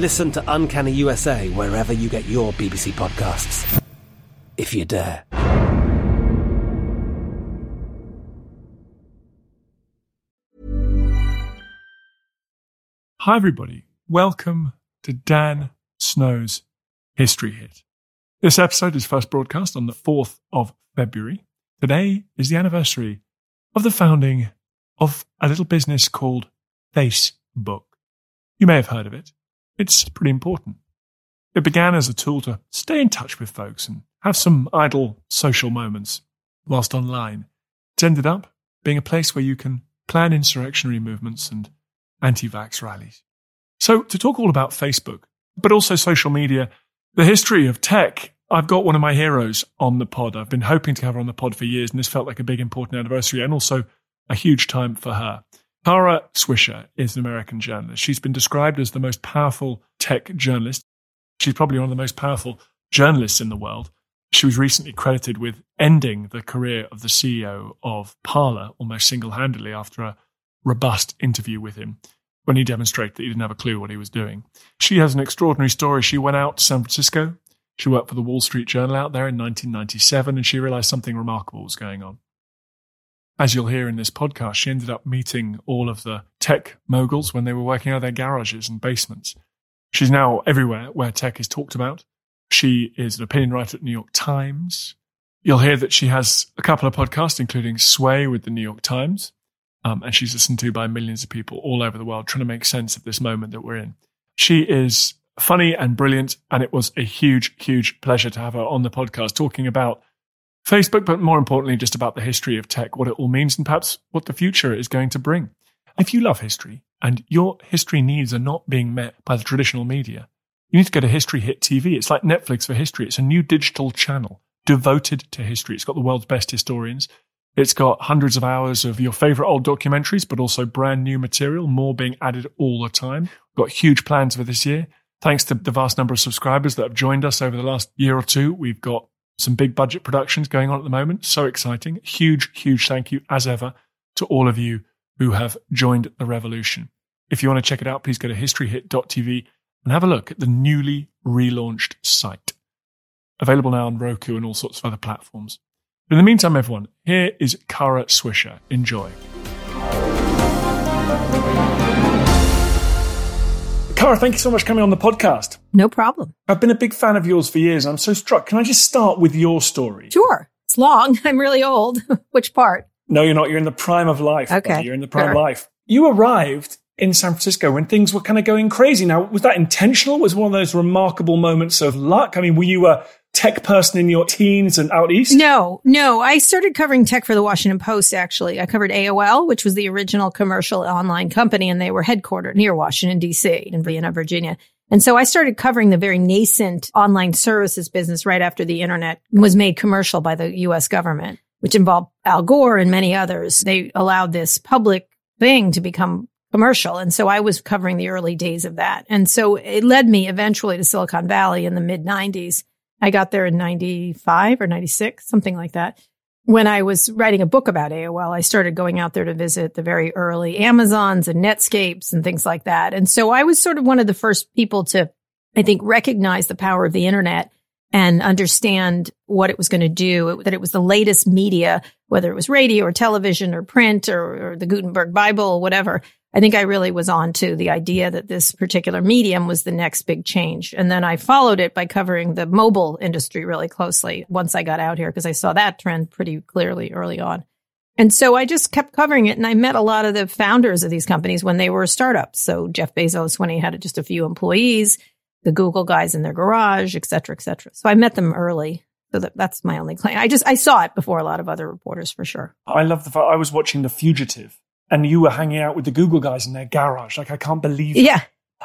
Listen to Uncanny USA wherever you get your BBC podcasts, if you dare. Hi, everybody. Welcome to Dan Snow's History Hit. This episode is first broadcast on the 4th of February. Today is the anniversary of the founding of a little business called Facebook. You may have heard of it. It's pretty important. It began as a tool to stay in touch with folks and have some idle social moments whilst online. It's ended up being a place where you can plan insurrectionary movements and anti vax rallies. So, to talk all about Facebook, but also social media, the history of tech, I've got one of my heroes on the pod. I've been hoping to have her on the pod for years, and this felt like a big, important anniversary and also a huge time for her. Kara Swisher is an American journalist. She's been described as the most powerful tech journalist. She's probably one of the most powerful journalists in the world. She was recently credited with ending the career of the CEO of Parler almost single handedly after a robust interview with him when he demonstrated that he didn't have a clue what he was doing. She has an extraordinary story. She went out to San Francisco. She worked for the Wall Street Journal out there in 1997, and she realized something remarkable was going on. As you'll hear in this podcast, she ended up meeting all of the tech moguls when they were working out of their garages and basements. She's now everywhere where tech is talked about. She is an opinion writer at New York Times. You'll hear that she has a couple of podcasts, including Sway with the New York Times. Um, and she's listened to by millions of people all over the world trying to make sense of this moment that we're in. She is funny and brilliant, and it was a huge, huge pleasure to have her on the podcast talking about Facebook, but more importantly, just about the history of tech, what it all means, and perhaps what the future is going to bring. If you love history and your history needs are not being met by the traditional media, you need to go to History Hit TV. It's like Netflix for history. It's a new digital channel devoted to history. It's got the world's best historians. It's got hundreds of hours of your favorite old documentaries, but also brand new material, more being added all the time. We've got huge plans for this year. Thanks to the vast number of subscribers that have joined us over the last year or two, we've got some big budget productions going on at the moment. So exciting. Huge, huge thank you, as ever, to all of you who have joined the revolution. If you want to check it out, please go to historyhit.tv and have a look at the newly relaunched site. Available now on Roku and all sorts of other platforms. But in the meantime, everyone, here is Kara Swisher. Enjoy. Kara, thank you so much for coming on the podcast. No problem. I've been a big fan of yours for years. I'm so struck. Can I just start with your story? Sure. It's long. I'm really old. Which part? No, you're not. You're in the prime of life. Okay. buddy. You're in the prime Sure. of life. You arrived in San Francisco when things were kind of going crazy. Now, was that intentional? Was one of those remarkable moments of luck? I mean, were you a tech person in your teens and out east? No, no. I started covering tech for the Washington Post, actually. I covered AOL, which was the original commercial online company, and they were headquartered near Washington, D.C., in Vienna, Virginia. And so I started covering the very nascent online services business right after the internet was made commercial by the U.S. government, which involved Al Gore and many others. They allowed this public thing to become commercial. And so I was covering the early days of that. And so it led me eventually to Silicon Valley in the mid 90s. I got there in 95 or 96, something like that. When I was writing a book about AOL, I started going out there to visit the very early Amazons and Netscapes and things like that. And so I was sort of one of the first people to, I think, recognize the power of the internet and understand what it was going to do, that it was the latest media, whether it was radio or television or print or, or the Gutenberg Bible or whatever, I think I really was on to the idea that this particular medium was the next big change. And then I followed it by covering the mobile industry really closely once I got out here because I saw that trend pretty clearly early on. And so I just kept covering it and I met a lot of the founders of these companies when they were startups. So Jeff Bezos, when he had just a few employees, the Google guys in their garage, et cetera, et cetera. So I met them early. So that, that's my only claim. I just, I saw it before a lot of other reporters for sure. I love the fact I was watching The Fugitive and you were hanging out with the Google guys in their garage. Like, I can't believe that. Yeah.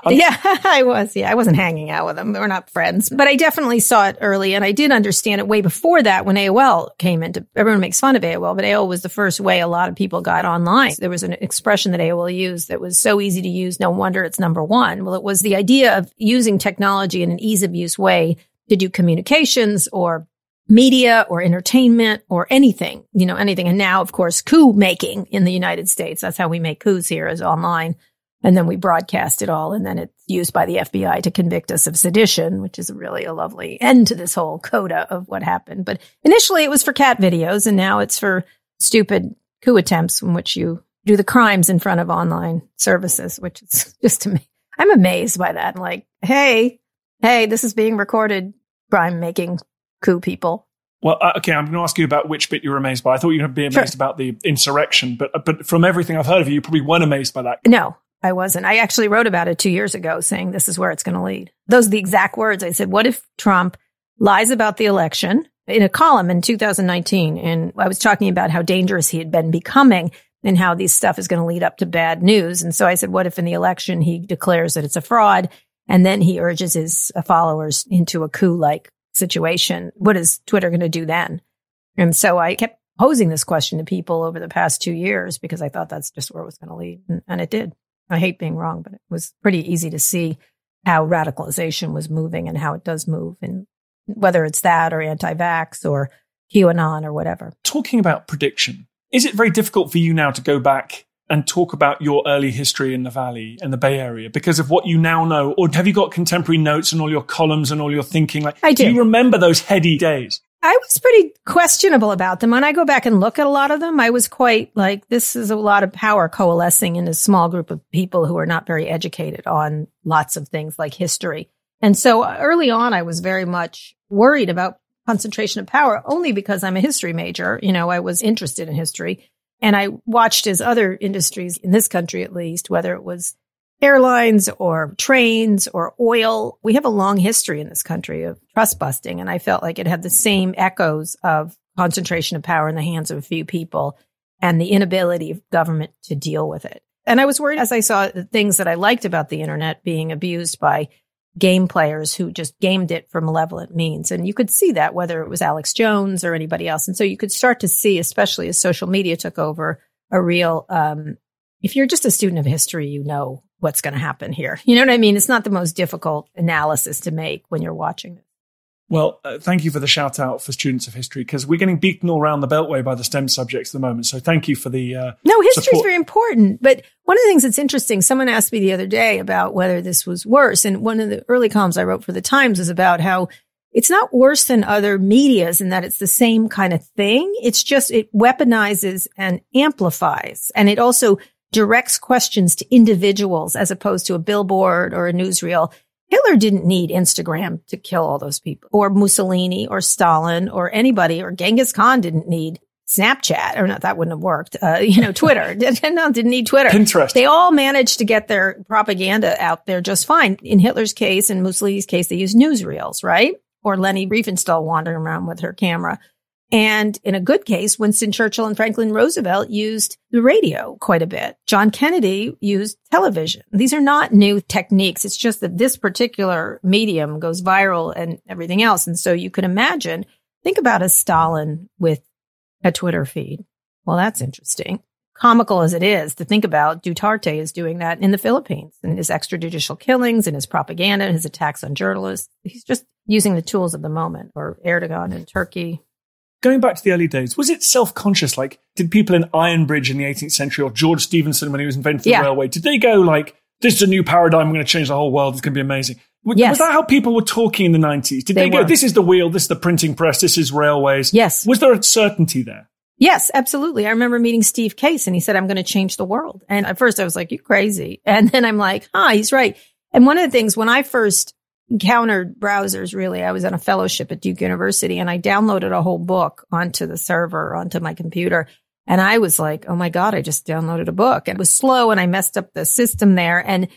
yeah, I was. Yeah, I wasn't hanging out with them. We're not friends, but I definitely saw it early and I did understand it way before that when AOL came into, everyone makes fun of AOL, but AOL was the first way a lot of people got online. There was an expression that AOL used that was so easy to use. No wonder it's number one. Well, it was the idea of using technology in an ease of use way to do communications or media or entertainment or anything, you know, anything. And now, of course, coup making in the United States. That's how we make coups here is online. And then we broadcast it all. And then it's used by the FBI to convict us of sedition, which is really a lovely end to this whole coda of what happened. But initially it was for cat videos and now it's for stupid coup attempts in which you do the crimes in front of online services, which is just to me, I'm amazed by that. like, hey, hey, this is being recorded, crime making coup people. Well, uh, okay, I'm going to ask you about which bit you were amazed by. I thought you to be amazed sure. about the insurrection, but but from everything I've heard of you, you probably weren't amazed by that. No, I wasn't. I actually wrote about it two years ago, saying this is where it's going to lead. Those are the exact words. I said, "What if Trump lies about the election?" In a column in 2019, and I was talking about how dangerous he had been becoming and how this stuff is going to lead up to bad news. And so I said, what if in the election he declares that it's a fraud and then he urges his followers into a coup like situation, what is Twitter going to do then? And so I kept posing this question to people over the past two years because I thought that's just where it was going to lead. And, and it did. I hate being wrong, but it was pretty easy to see how radicalization was moving and how it does move. And whether it's that or anti vax or QAnon or whatever. Talking about prediction, is it very difficult for you now to go back and talk about your early history in the Valley and the Bay Area because of what you now know? Or have you got contemporary notes and all your columns and all your thinking? Like, I do. do you remember those heady days? I was pretty questionable about them. When I go back and look at a lot of them, I was quite like, this is a lot of power coalescing in a small group of people who are not very educated on lots of things like history. And so uh, early on, I was very much worried about concentration of power only because I'm a history major. You know, I was interested in history. And I watched as other industries in this country, at least, whether it was airlines or trains or oil, we have a long history in this country of trust busting. And I felt like it had the same echoes of concentration of power in the hands of a few people and the inability of government to deal with it. And I was worried as I saw the things that I liked about the internet being abused by game players who just gamed it for malevolent means. And you could see that whether it was Alex Jones or anybody else. And so you could start to see, especially as social media took over, a real, um, if you're just a student of history, you know what's going to happen here. You know what I mean? It's not the most difficult analysis to make when you're watching it. Well, uh, thank you for the shout out for students of history because we're getting beaten all around the beltway by the STEM subjects at the moment. So thank you for the. Uh, no, history is very important. But one of the things that's interesting, someone asked me the other day about whether this was worse. And one of the early columns I wrote for the Times is about how it's not worse than other medias in that it's the same kind of thing. It's just it weaponizes and amplifies. And it also directs questions to individuals as opposed to a billboard or a newsreel Hitler didn't need Instagram to kill all those people, or Mussolini, or Stalin, or anybody, or Genghis Khan didn't need Snapchat, or not, that wouldn't have worked. Uh, you know, Twitter, no, didn't need Twitter. Pinterest. They all managed to get their propaganda out there just fine. In Hitler's case, in Mussolini's case, they used newsreels, right? Or Leni Riefenstahl wandering around with her camera. And in a good case, Winston Churchill and Franklin Roosevelt used the radio quite a bit. John Kennedy used television. These are not new techniques. It's just that this particular medium goes viral and everything else. And so you can imagine, think about a Stalin with a Twitter feed. Well, that's interesting. Comical as it is to think about, Duterte is doing that in the Philippines and his extrajudicial killings and his propaganda, and his attacks on journalists. He's just using the tools of the moment or Erdogan in Turkey going back to the early days, was it self conscious? Like, did people in Ironbridge in the 18th century or George Stephenson when he was inventing yeah. the railway, did they go like, this is a new paradigm, we're going to change the whole world, it's going to be amazing? Was, yes. was that how people were talking in the 90s? Did they, they go, this is the wheel, this is the printing press, this is railways? Yes. Was there a certainty there? Yes, absolutely. I remember meeting Steve Case and he said, I'm going to change the world. And at first I was like, you're crazy. And then I'm like, huh, he's right. And one of the things when I first encountered browsers, really, I was on a fellowship at Duke University and I downloaded a whole book onto the server, onto my computer. And I was like, oh my God, I just downloaded a book. And it was slow and I messed up the system there. And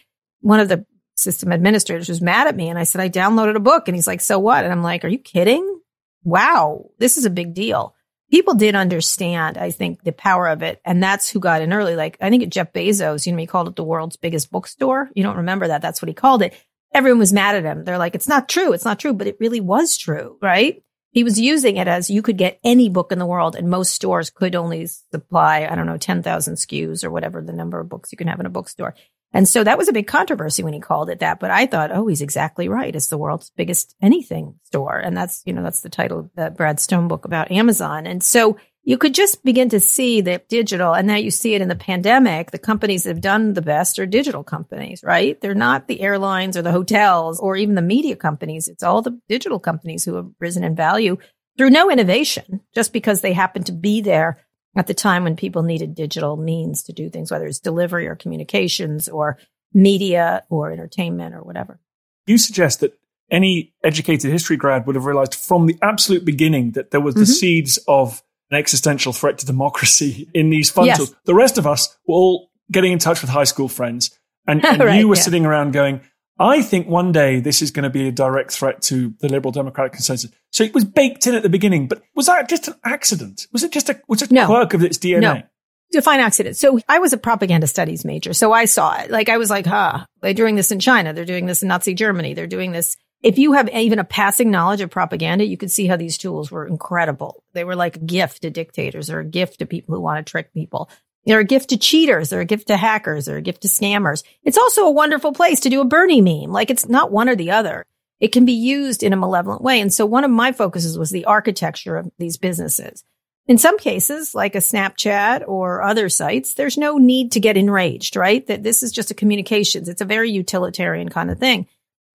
one of the system administrators was mad at me. And I said, I downloaded a book. And he's like, so what? And I'm like, are you kidding? Wow, this is a big deal. People did understand, I think, the power of it. And that's who got in early. Like, I think Jeff Bezos, you know, he called it the world's biggest bookstore. You don't remember that. That's what he called it. Everyone was mad at him. They're like, it's not true. It's not true. But it really was true, right? He was using it as you could get any book in the world and most stores could only supply, I don't know, 10,000 SKUs or whatever the number of books you can have in a bookstore. And so that was a big controversy when he called it that. But I thought, oh, he's exactly right. It's the world's biggest anything store. And that's, you know, that's the title of the Brad Stone book about Amazon. And so you could just begin to see that digital, and now you see it in the pandemic. The companies that have done the best are digital companies, right? They're not the airlines or the hotels or even the media companies. It's all the digital companies who have risen in value through no innovation, just because they happen to be there at the time when people needed digital means to do things, whether it's delivery or communications or media or entertainment or whatever. You suggest that any educated history grad would have realized from the absolute beginning that there was the mm-hmm. seeds of an existential threat to democracy in these fun yes. tools. The rest of us were all getting in touch with high school friends. And, and right, you were yeah. sitting around going, I think one day this is going to be a direct threat to the liberal democratic consensus. So it was baked in at the beginning, but was that just an accident? Was it just a, was it a no. quirk of its DNA? No. Define accident. So I was a propaganda studies major. So I saw it. Like I was like, huh, they're doing this in China. They're doing this in Nazi Germany. They're doing this. If you have even a passing knowledge of propaganda, you could see how these tools were incredible. They were like a gift to dictators or a gift to people who want to trick people. They're a gift to cheaters. They're a gift to hackers. They're a gift to scammers. It's also a wonderful place to do a Bernie meme. Like it's not one or the other. It can be used in a malevolent way. And so one of my focuses was the architecture of these businesses. In some cases, like a Snapchat or other sites, there's no need to get enraged, right? That this is just a communications. It's a very utilitarian kind of thing.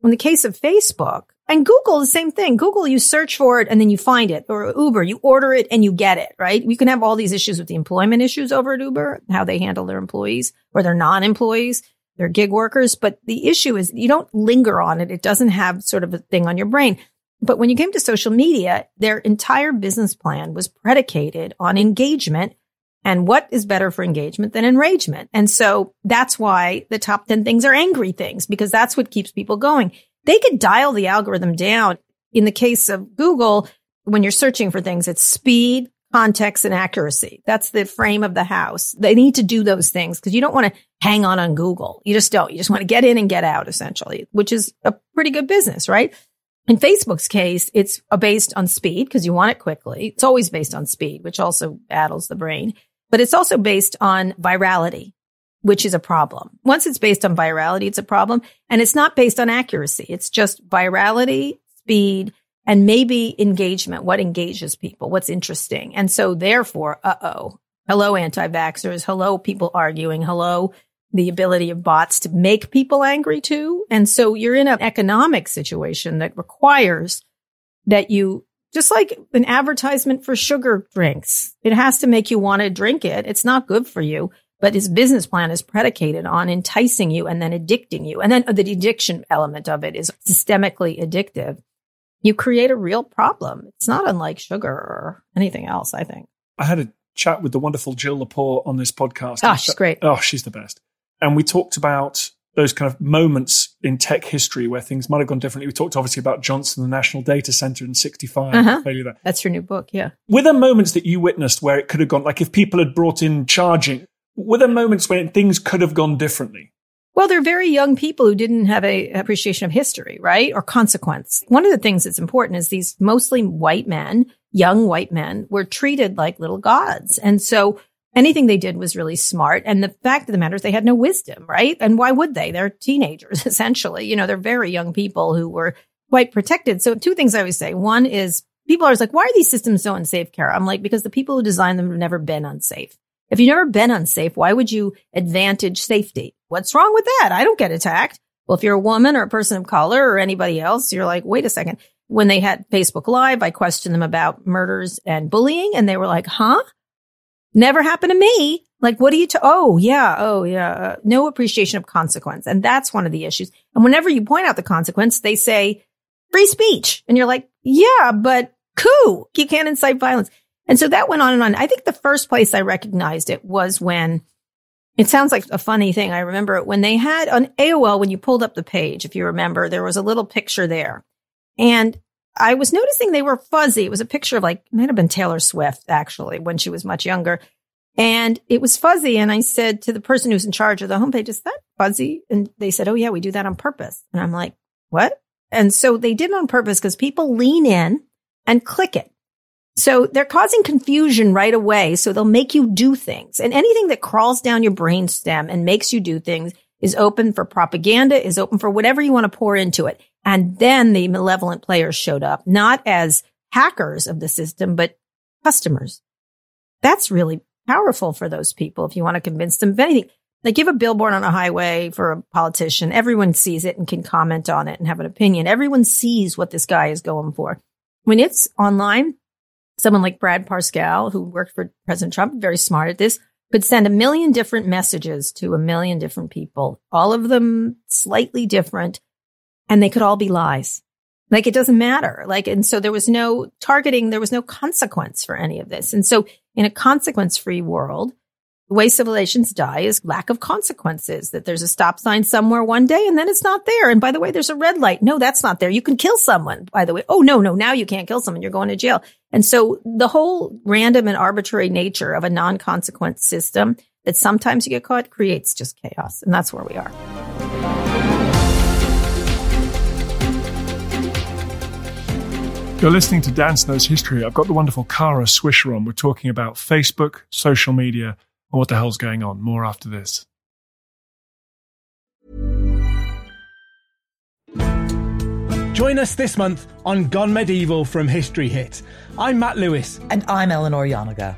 In the case of Facebook, and Google, the same thing. Google, you search for it and then you find it. Or Uber, you order it and you get it, right? You can have all these issues with the employment issues over at Uber, how they handle their employees or their non-employees, their gig workers. But the issue is you don't linger on it. It doesn't have sort of a thing on your brain. But when you came to social media, their entire business plan was predicated on engagement. And what is better for engagement than enragement? And so that's why the top 10 things are angry things because that's what keeps people going they could dial the algorithm down. In the case of Google, when you're searching for things, it's speed, context, and accuracy. That's the frame of the house. They need to do those things because you don't want to hang on on Google. You just don't. You just want to get in and get out essentially, which is a pretty good business, right? In Facebook's case, it's based on speed because you want it quickly. It's always based on speed, which also addles the brain, but it's also based on virality which is a problem. Once it's based on virality, it's a problem. And it's not based on accuracy. It's just virality, speed, and maybe engagement. What engages people? What's interesting? And so therefore, uh oh, hello anti-vaxxers. Hello people arguing. Hello the ability of bots to make people angry too. And so you're in an economic situation that requires that you just like an advertisement for sugar drinks. It has to make you want to drink it. It's not good for you but his business plan is predicated on enticing you and then addicting you. And then the addiction element of it is systemically addictive. You create a real problem. It's not unlike sugar or anything else, I think. I had a chat with the wonderful Jill Lepore on this podcast. Oh, she's great. Oh, she's the best. And we talked about those kind of moments in tech history where things might have gone differently. We talked obviously about Johnson, the National Data Center in 65. Uh-huh. That's your new book, yeah. Were there moments that you witnessed where it could have gone, like if people had brought in charging were there moments when things could have gone differently? Well, they're very young people who didn't have a appreciation of history, right? Or consequence. One of the things that's important is these mostly white men, young white men were treated like little gods. And so anything they did was really smart. And the fact of the matter is they had no wisdom, right? And why would they? They're teenagers, essentially. You know, they're very young people who were quite protected. So two things I always say. One is people are always like, why are these systems so unsafe, Kara? I'm like, because the people who designed them have never been unsafe. If you've never been unsafe, why would you advantage safety? What's wrong with that? I don't get attacked. Well, if you're a woman or a person of color or anybody else, you're like, wait a second. When they had Facebook Live, I questioned them about murders and bullying, and they were like, huh? Never happened to me. Like, what do you, to, oh, yeah, oh, yeah, uh, no appreciation of consequence. And that's one of the issues. And whenever you point out the consequence, they say free speech. And you're like, yeah, but coup, you can't incite violence. And so that went on and on. I think the first place I recognized it was when it sounds like a funny thing. I remember when they had on AOL, when you pulled up the page, if you remember, there was a little picture there. And I was noticing they were fuzzy. It was a picture of like, might have been Taylor Swift actually when she was much younger. And it was fuzzy. And I said to the person who's in charge of the homepage, is that fuzzy? And they said, Oh yeah, we do that on purpose. And I'm like, what? And so they did it on purpose because people lean in and click it. So they're causing confusion right away. So they'll make you do things and anything that crawls down your brain stem and makes you do things is open for propaganda, is open for whatever you want to pour into it. And then the malevolent players showed up, not as hackers of the system, but customers. That's really powerful for those people if you want to convince them of anything. Like give a billboard on a highway for a politician. Everyone sees it and can comment on it and have an opinion. Everyone sees what this guy is going for. When it's online, someone like Brad Parscale, who worked for President Trump, very smart at this, could send a million different messages to a million different people, all of them slightly different, and they could all be lies. Like it doesn't matter. Like, and so there was no targeting, there was no consequence for any of this. And so in a consequence free world, the way civilizations die is lack of consequences, that there's a stop sign somewhere one day and then it's not there. And by the way, there's a red light. No, that's not there. You can kill someone, by the way. Oh, no, no, now you can't kill someone. You're going to jail. And so the whole random and arbitrary nature of a non consequence system that sometimes you get caught creates just chaos. And that's where we are. You're listening to Dan Snow's History. I've got the wonderful Kara Swisher on. We're talking about Facebook, social media, and what the hell's going on? More after this. Join us this month on Gone Medieval from History Hit. I'm Matt Lewis. And I'm Eleanor Janega.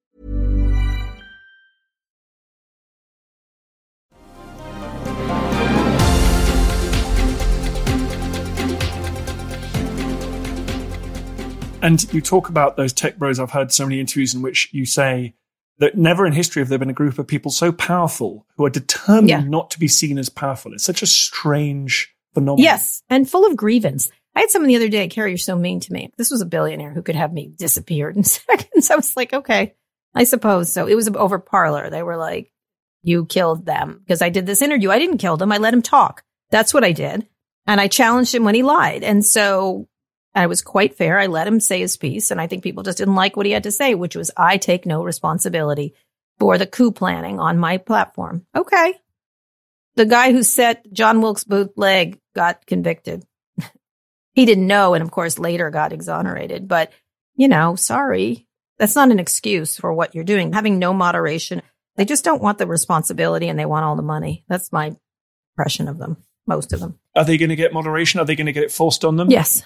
And you talk about those tech bros. I've heard so many interviews in which you say that never in history have there been a group of people so powerful who are determined yeah. not to be seen as powerful. It's such a strange phenomenon. Yes, and full of grievance. I had someone the other day, Carrie, you're so mean to me. This was a billionaire who could have me disappeared in seconds. I was like, okay, I suppose so. It was over Parler. They were like, you killed them because I did this interview. I didn't kill them. I let him talk. That's what I did. And I challenged him when he lied. And so I was quite fair. I let him say his piece. And I think people just didn't like what he had to say, which was, I take no responsibility for the coup planning on my platform. Okay. The guy who set John Wilkes Booth leg got convicted. he didn't know. And of course, later got exonerated. But, you know, sorry. That's not an excuse for what you're doing. Having no moderation. They just don't want the responsibility and they want all the money. That's my impression of them. Most of them. Are they going to get moderation? Are they going to get it forced on them? Yes.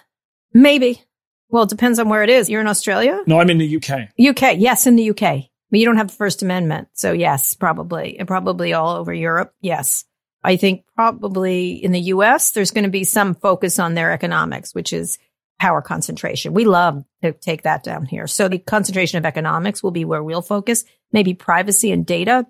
Maybe. Well, it depends on where it is. You're in Australia? No, I'm in the UK. UK. Yes, in the UK. But you don't have the First Amendment. So, yes, probably. And probably all over Europe. Yes. I think probably in the US, there's going to be some focus on their economics, which is power concentration. We love to take that down here. So the concentration of economics will be where we'll focus, maybe privacy and data.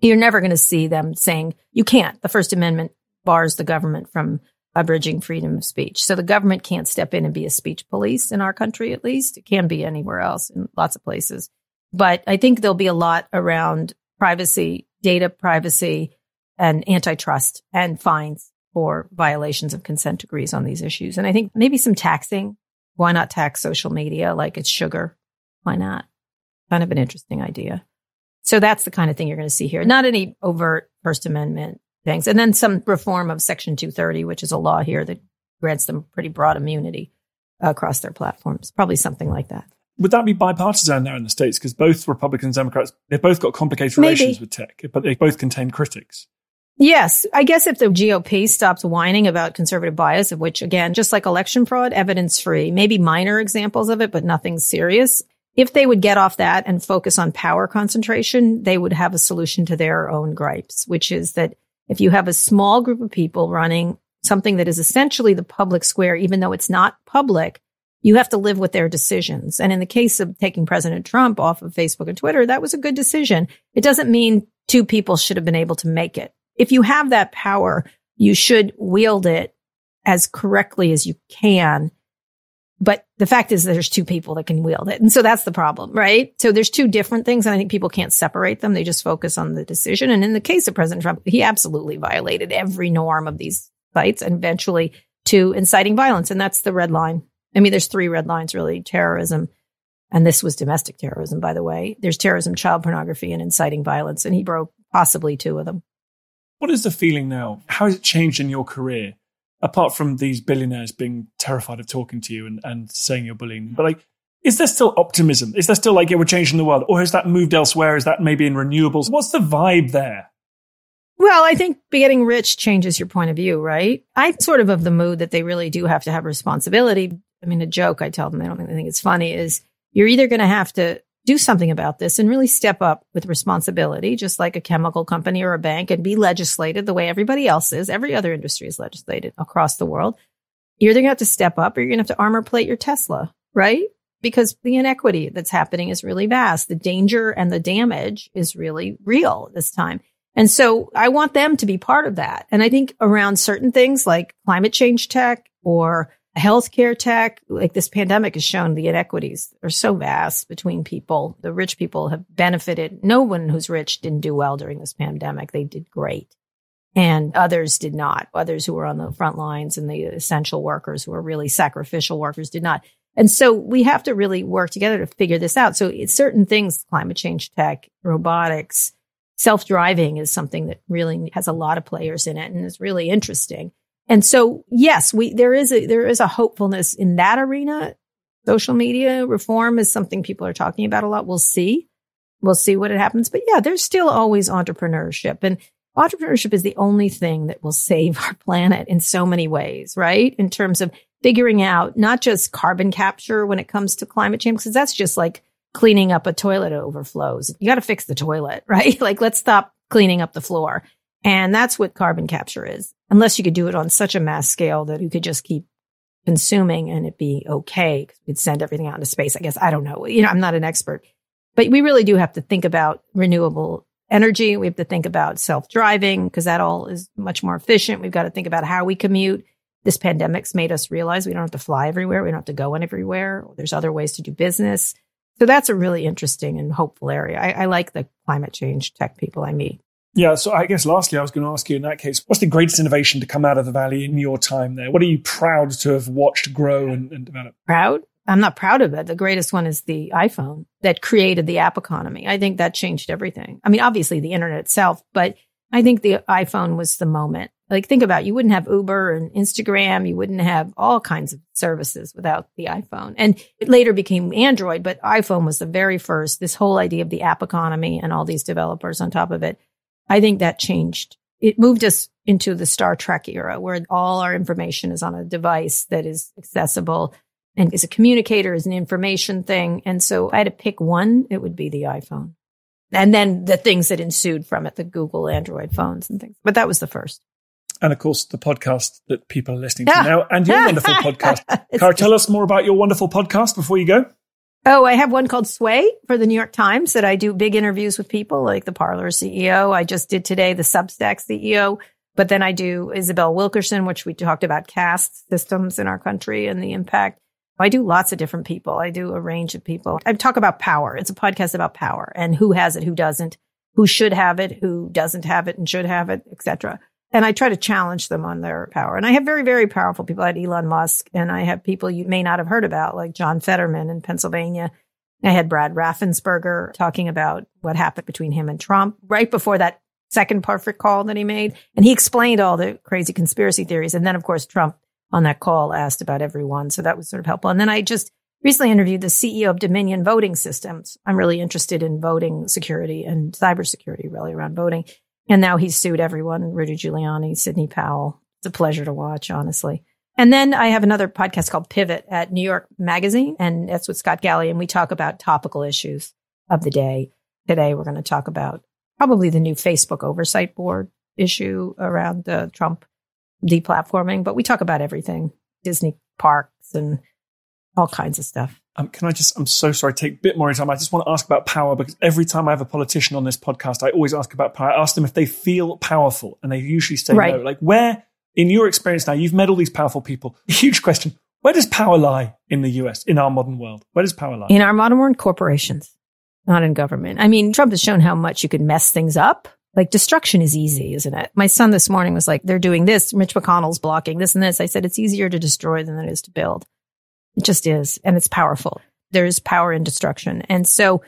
You're never going to see them saying you can't. The First Amendment bars the government from abridging freedom of speech. So the government can't step in and be a speech police in our country, at least. It can be anywhere else in lots of places. But I think there'll be a lot around privacy, data privacy, and antitrust and fines for violations of consent decrees on these issues. And I think maybe some taxing. Why not tax social media like it's sugar? Why not? Kind of an interesting idea. So that's the kind of thing you're going to see here. Not any overt First Amendment things. And then some reform of Section 230, which is a law here that grants them pretty broad immunity across their platforms. Probably something like that. Would that be bipartisan there in the States? Because both Republicans and Democrats, they've both got complicated Maybe. relations with tech, but they both contain critics. Yes. I guess if the GOP stops whining about conservative bias, of which again, just like election fraud, evidence free, maybe minor examples of it, but nothing serious. If they would get off that and focus on power concentration, they would have a solution to their own gripes, which is that if you have a small group of people running something that is essentially the public square, even though it's not public, you have to live with their decisions. And in the case of taking President Trump off of Facebook and Twitter, that was a good decision. It doesn't mean two people should have been able to make it. If you have that power, you should wield it as correctly as you can. But the fact is there's two people that can wield it. And so that's the problem, right? So there's two different things. And I think people can't separate them. They just focus on the decision. And in the case of President Trump, he absolutely violated every norm of these sites and eventually to inciting violence. And that's the red line. I mean, there's three red lines really terrorism. And this was domestic terrorism, by the way. There's terrorism, child pornography, and inciting violence. And he broke possibly two of them. What is the feeling now? How has it changed in your career? Apart from these billionaires being terrified of talking to you and, and saying you're bullying, but like, is there still optimism? Is there still like, yeah, we're changing the world? Or has that moved elsewhere? Is that maybe in renewables? What's the vibe there? Well, I think getting rich changes your point of view, right? I'm sort of of the mood that they really do have to have responsibility. I mean, a joke I tell them, I don't think it's funny, is you're either going to have to do something about this and really step up with responsibility, just like a chemical company or a bank, and be legislated the way everybody else is. Every other industry is legislated across the world. You're either going to have to step up or you're going to have to armor plate your Tesla, right? Because the inequity that's happening is really vast. The danger and the damage is really real this time. And so I want them to be part of that. And I think around certain things like climate change tech or healthcare tech, like this pandemic has shown the inequities are so vast between people. The rich people have benefited. No one who's rich didn't do well during this pandemic. They did great. And others did not. Others who were on the front lines and the essential workers who are really sacrificial workers did not. And so we have to really work together to figure this out. So certain things, climate change tech, robotics, self-driving is something that really has a lot of players in it and is really interesting. And so, yes, we, there is a, there is a hopefulness in that arena. Social media reform is something people are talking about a lot. We'll see. We'll see what it happens. But yeah, there's still always entrepreneurship and entrepreneurship is the only thing that will save our planet in so many ways, right? In terms of figuring out not just carbon capture when it comes to climate change, because that's just like cleaning up a toilet overflows. You got to fix the toilet, right? like let's stop cleaning up the floor. And that's what carbon capture is. Unless you could do it on such a mass scale that you could just keep consuming and it be okay we'd send everything out into space. I guess I don't know. You know, I'm not an expert, but we really do have to think about renewable energy. We have to think about self-driving because that all is much more efficient. We've got to think about how we commute. This pandemic's made us realize we don't have to fly everywhere. We don't have to go in everywhere. There's other ways to do business. So that's a really interesting and hopeful area. I, I like the climate change tech people I meet. Yeah, so I guess lastly, I was going to ask you in that case, what's the greatest innovation to come out of the Valley in your time there? What are you proud to have watched grow and, and develop? Proud? I'm not proud of it. The greatest one is the iPhone that created the app economy. I think that changed everything. I mean, obviously the internet itself, but I think the iPhone was the moment. Like think about it. you wouldn't have Uber and Instagram, you wouldn't have all kinds of services without the iPhone. And it later became Android, but iPhone was the very first. This whole idea of the app economy and all these developers on top of it. I think that changed. It moved us into the Star Trek era where all our information is on a device that is accessible and is a communicator, is an information thing. And so I had to pick one, it would be the iPhone. And then the things that ensued from it, the Google Android phones and things. But that was the first. and of course the podcast that people are listening to now, and your wonderful podcast. Kara, tell us more about your wonderful podcast before you go. Oh, I have one called Sway for the New York Times that I do big interviews with people like the Parler CEO. I just did today the Substack CEO, but then I do Isabel Wilkerson, which we talked about caste systems in our country and the impact. I do lots of different people. I do a range of people. I talk about power. It's a podcast about power and who has it, who doesn't, who should have it, who doesn't have it and should have it, etc. And I try to challenge them on their power. And I have very, very powerful people. I had Elon Musk and I have people you may not have heard about, like John Fetterman in Pennsylvania. I had Brad Raffensperger talking about what happened between him and Trump right before that second perfect call that he made. And he explained all the crazy conspiracy theories. And then, of course, Trump on that call asked about everyone. So that was sort of helpful. And then I just recently interviewed the CEO of Dominion Voting Systems. I'm really interested in voting security and cybersecurity, really, around voting. And now he's sued everyone Rudy Giuliani, Sidney Powell. It's a pleasure to watch, honestly. And then I have another podcast called Pivot at New York Magazine, and that's with Scott Galloway. And we talk about topical issues of the day. Today, we're going to talk about probably the new Facebook oversight board issue around the Trump deplatforming, but we talk about everything Disney parks and all kinds of stuff. Um, can I just, I'm so sorry, take a bit more time. I just want to ask about power because every time I have a politician on this podcast, I always ask about power. I ask them if they feel powerful and they usually say right. no. Like, where, in your experience now, you've met all these powerful people. Huge question. Where does power lie in the US, in our modern world? Where does power lie? In our modern world, corporations, not in government. I mean, Trump has shown how much you can mess things up. Like destruction is easy, isn't it? My son this morning was like, they're doing this. Mitch McConnell's blocking this and this. I said, it's easier to destroy than it is to build. It just is. And it's powerful. There's power in destruction. And so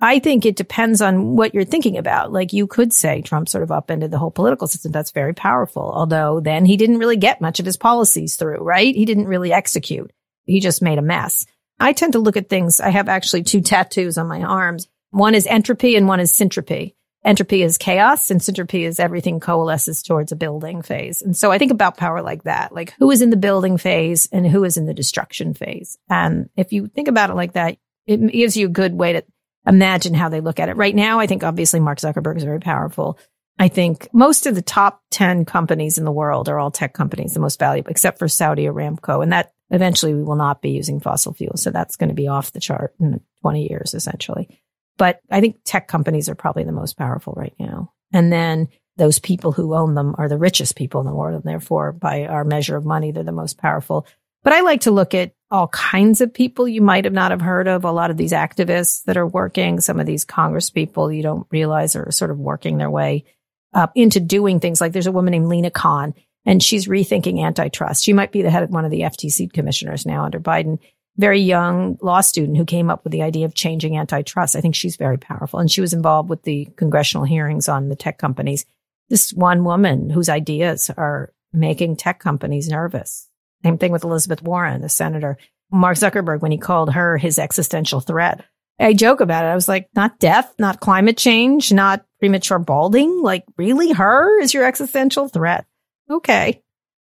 I think it depends on what you're thinking about. Like you could say Trump sort of upended the whole political system. That's very powerful. Although then he didn't really get much of his policies through, right? He didn't really execute. He just made a mess. I tend to look at things. I have actually two tattoos on my arms. One is entropy and one is syntropy entropy is chaos and syntropy is everything coalesces towards a building phase. And so I think about power like that, like who is in the building phase and who is in the destruction phase. And if you think about it like that, it gives you a good way to imagine how they look at it. Right now, I think obviously Mark Zuckerberg is very powerful. I think most of the top 10 companies in the world are all tech companies, the most valuable, except for Saudi Aramco. And that eventually we will not be using fossil fuels. So that's going to be off the chart in 20 years, essentially. But I think tech companies are probably the most powerful right now. And then those people who own them are the richest people in the world. And therefore, by our measure of money, they're the most powerful. But I like to look at all kinds of people you might have not have heard of. A lot of these activists that are working, some of these Congress people you don't realize are sort of working their way up into doing things like there's a woman named Lina Khan and she's rethinking antitrust. She might be the head of one of the FTC commissioners now under Biden very young law student who came up with the idea of changing antitrust. I think she's very powerful. And she was involved with the congressional hearings on the tech companies. This one woman whose ideas are making tech companies nervous. Same thing with Elizabeth Warren, the senator. Mark Zuckerberg, when he called her his existential threat. I joke about it. I was like, not death, not climate change, not premature balding. Like, really? Her is your existential threat? Okay.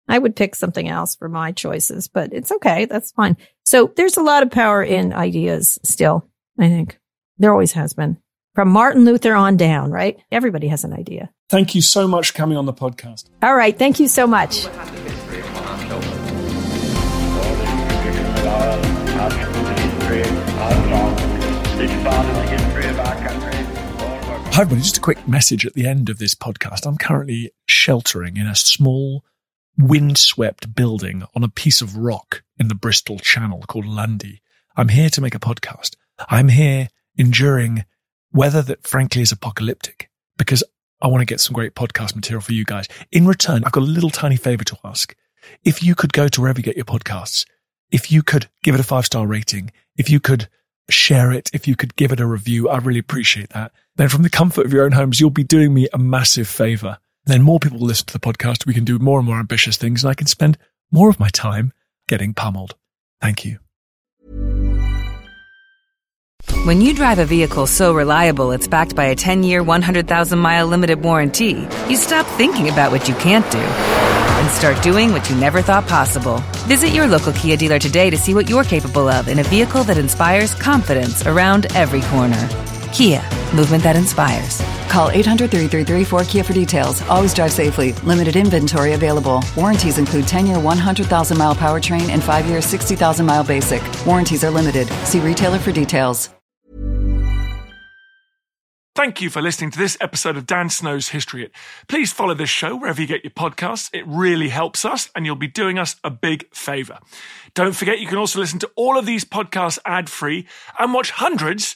I would pick something else for my choices, but it's okay. That's fine. So there's a lot of power in ideas still, I think. There always has been. From Martin Luther on down, right? Everybody has an idea. Thank you so much for coming on the podcast. All right. Thank you so much. Hi, everybody. Just a quick message at the end of this podcast. I'm currently sheltering in a small windswept building on a piece of rock in the Bristol Channel called Lundy. I'm here to make a podcast. I'm here enduring weather that frankly is apocalyptic because I want to get some great podcast material for you guys. In return, I've got a little tiny favor to ask. If you could go to wherever you get your podcasts, if you could give it a five star rating, if you could share it, if you could give it a review, I really appreciate that. Then from the comfort of your own homes, you'll be doing me a massive favor then more people will listen to the podcast. We can do more and more ambitious things and I can spend more of my time getting pummeled. Thank you. When you drive a vehicle so reliable it's backed by a 10 year, 100,000 mile limited warranty, you stop thinking about what you can't do and start doing what you never thought possible. Visit your local Kia dealer today to see what you're capable of in a vehicle that inspires confidence around every corner. Kia, movement that inspires. Call 800 333 kia for details. Always drive safely. Limited inventory available. Warranties include 10 year 100,000 mile powertrain and 5 year 60,000 mile basic. Warranties are limited. See retailer for details. Thank you for listening to this episode of Dan Snow's History Hit. Please follow this show wherever you get your podcasts. It really helps us, and you'll be doing us a big favour. Don't forget, you can also listen to all of these podcasts ad free and watch hundreds